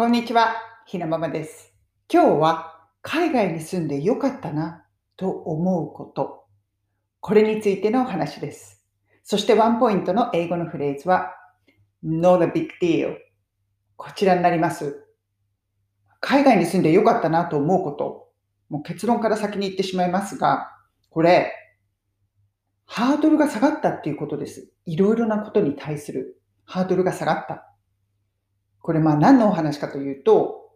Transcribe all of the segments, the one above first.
こんにちは、ひなままです。今日は海外に住んでよかったなと思うこと。これについてのお話です。そしてワンポイントの英語のフレーズは not a big deal こちらになります。海外に住んでよかったなと思うこと。もう結論から先に言ってしまいますが、これ、ハードルが下がったっていうことです。いろいろなことに対するハードルが下がった。これまあ何のお話かというと、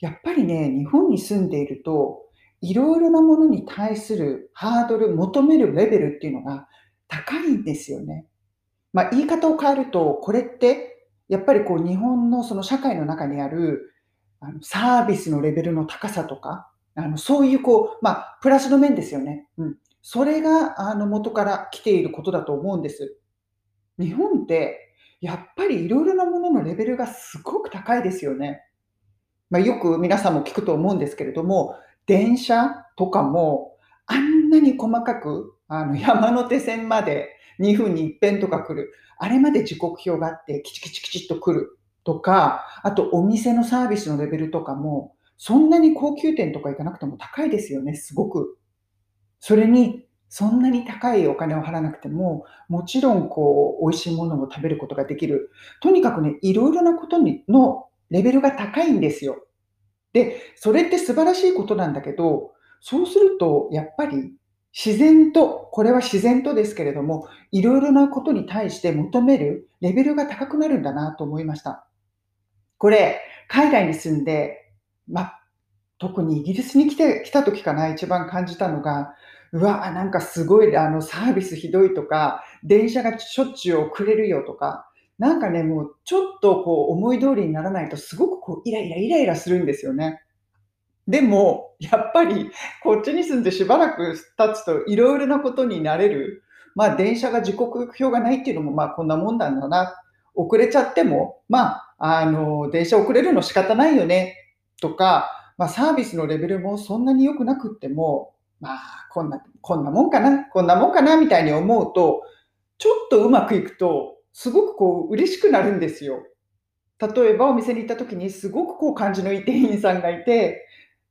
やっぱりね、日本に住んでいると、いろいろなものに対するハードル、求めるレベルっていうのが高いんですよね。まあ言い方を変えると、これってやっぱりこう日本のその社会の中にあるあのサービスのレベルの高さとか、あのそういうこう、まあプラスの面ですよね。うん。それがあの元から来ていることだと思うんです。日本ってやっぱりいろいろなもののレベルがすごく高いですよね。まあ、よく皆さんも聞くと思うんですけれども、電車とかもあんなに細かくあの山手線まで2分に一遍とか来る。あれまで時刻表があってキチキチキチッと来るとか、あとお店のサービスのレベルとかも、そんなに高級店とか行かなくても高いですよね、すごく。それにそんなに高いお金を払わなくても、もちろんこう、美味しいものを食べることができる。とにかくね、いろいろなことにのレベルが高いんですよ。で、それって素晴らしいことなんだけど、そうすると、やっぱり自然と、これは自然とですけれども、いろいろなことに対して求めるレベルが高くなるんだなと思いました。これ、海外に住んで、ま特にイギリスに来て、来た時かな、一番感じたのが、うわ、なんかすごい、あの、サービスひどいとか、電車がしょっちゅう遅れるよとか、なんかね、もうちょっとこう思い通りにならないとすごくこうイライライライラするんですよね。でも、やっぱりこっちに住んでしばらく経つといろいろなことになれる。まあ電車が時刻表がないっていうのもまあこんなもんなんだな。遅れちゃっても、まあ、あの、電車遅れるの仕方ないよね。とか、まあサービスのレベルもそんなに良くなくっても、まあ、こんな、こんなもんかな、こんなもんかな、みたいに思うと、ちょっとうまくいくと、すごくこう、嬉しくなるんですよ。例えばお店に行った時にすごくこう感じのいい店員さんがいて、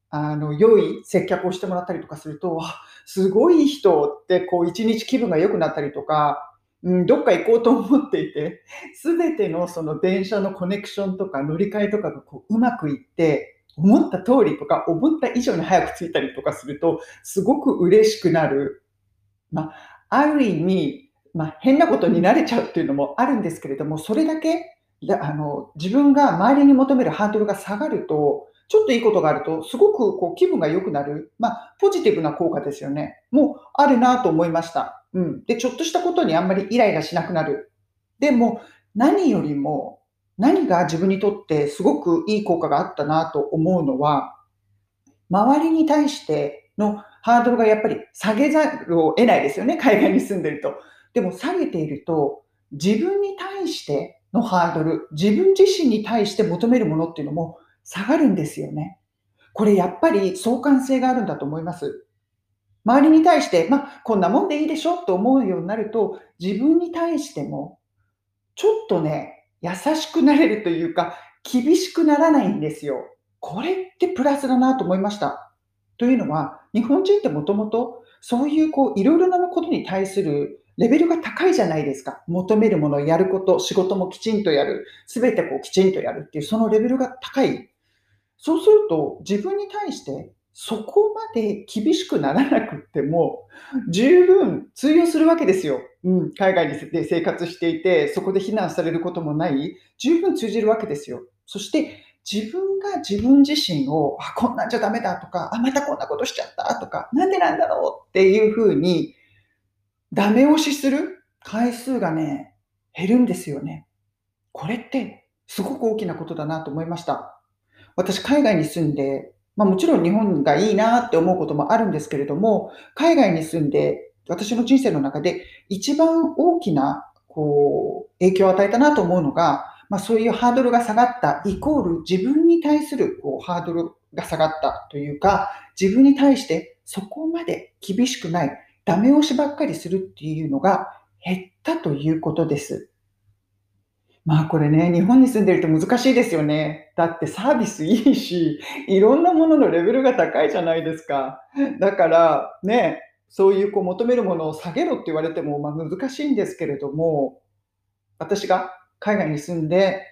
あの、良い接客をしてもらったりとかすると、すごい人ってこう一日気分が良くなったりとか、うん、どっか行こうと思っていて、すべてのその電車のコネクションとか乗り換えとかがこううまくいって、思った通りとか、思った以上に早く着いたりとかすると、すごく嬉しくなる。まあ、ある意味、まあ、変なことになれちゃうっていうのもあるんですけれども、それだけあの自分が周りに求めるハードルが下がると、ちょっといいことがあると、すごくこう気分が良くなる、まあ、ポジティブな効果ですよね。もうあるなと思いました。うん。で、ちょっとしたことにあんまりイライラしなくなる。でも、何よりも、何が自分にとってすごくいい効果があったなと思うのは、周りに対してのハードルがやっぱり下げざるを得ないですよね、海外に住んでると。でも下げていると、自分に対してのハードル、自分自身に対して求めるものっていうのも下がるんですよね。これやっぱり相関性があるんだと思います。周りに対して、まあ、こんなもんでいいでしょと思うようになると、自分に対しても、ちょっとね、優しくなれるというか、厳しくならないんですよ。これってプラスだなと思いました。というのは、日本人ってもともと、そういうこう、いろいろなことに対するレベルが高いじゃないですか。求めるものやること、仕事もきちんとやる、すべてこうきちんとやるっていう、そのレベルが高い。そうすると、自分に対してそこまで厳しくならなくっても、十分通用するわけですよ。うん、海外で生活していて、そこで非難されることもない、十分通じるわけですよ。そして、自分が自分自身を、あ、こんなんじゃダメだとか、あ、またこんなことしちゃったとか、なんでなんだろうっていうふうに、ダメ押しする回数がね、減るんですよね。これって、すごく大きなことだなと思いました。私、海外に住んで、まあ、もちろん日本がいいなって思うこともあるんですけれども、海外に住んで、私の人生の中で一番大きなこう影響を与えたなと思うのが、まあ、そういうハードルが下がったイコール自分に対するこうハードルが下がったというか、自分に対してそこまで厳しくない、ダメ押しばっかりするっていうのが減ったということです。まあこれね、日本に住んでると難しいですよね。だってサービスいいし、いろんなもののレベルが高いじゃないですか。だからね、そういうこう求めるものを下げろって言われてもまあ難しいんですけれども、私が海外に住んで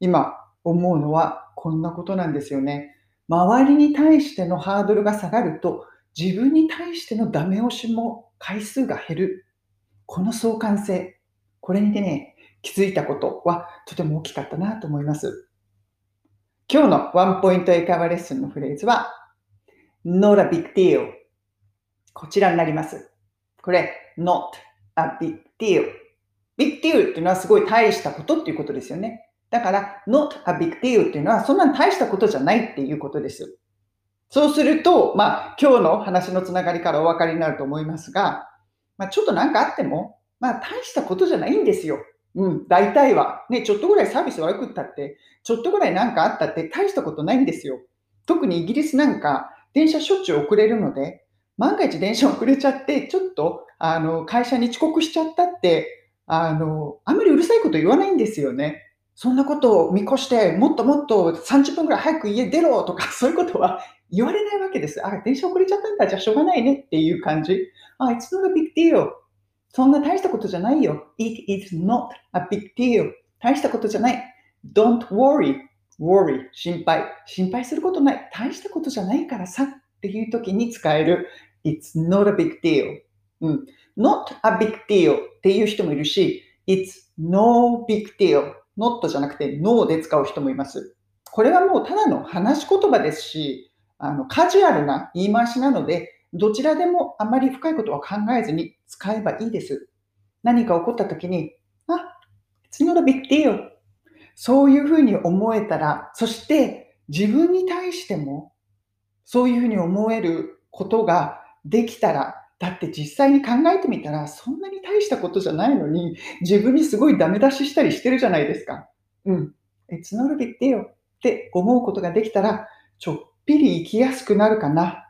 今思うのはこんなことなんですよね。周りに対してのハードルが下がると自分に対してのダメ押しも回数が減る。この相関性。これにてね、気づいたことはとても大きかったなと思います。今日のワンポイント英会話レッスンのフレーズは not a big deal こちらになります。これ not a big deal big deal っていうのはすごい大したことっていうことですよね。だから not a big deal っていうのはそんなに大したことじゃないっていうことです。そうすると、まあ今日の話のつながりからお分かりになると思いますが、まあ、ちょっと何かあっても、まあ大したことじゃないんですよ。うん、大体は。ね、ちょっとぐらいサービス悪くったって、ちょっとぐらい何かあったって大したことないんですよ。特にイギリスなんか、電車しょっちゅう遅れるので、万が一電車遅れちゃって、ちょっと、あの、会社に遅刻しちゃったって、あの、あんまりうるさいこと言わないんですよね。そんなことを見越して、もっともっと30分ぐらい早く家出ろとか、そういうことは言われないわけです。あ、電車遅れちゃったんだ、じゃあしょうがないねっていう感じ。あ、it's not a big. そんな大したことじゃないよ。It is not a big deal. 大したことじゃない。Don't worry. worry. 心配。心配することない。大したことじゃないからさっていう時に使える It's not a big deal. うん。not a big deal っていう人もいるし It's no big deal. not じゃなくて no で使う人もいます。これはもうただの話し言葉ですし、あのカジュアルな言い回しなので、どちらでもあまり深いことは考えずに使えばいいです。何か起こった時に、あ、it's not a big deal. そういうふうに思えたら、そして自分に対してもそういうふうに思えることができたら、だって実際に考えてみたら、そんなに大したことじゃないのに、自分にすごいダメ出ししたりしてるじゃないですか。うん。It's not a big deal って思うことができたら、ちょっぴり生きやすくなるかな、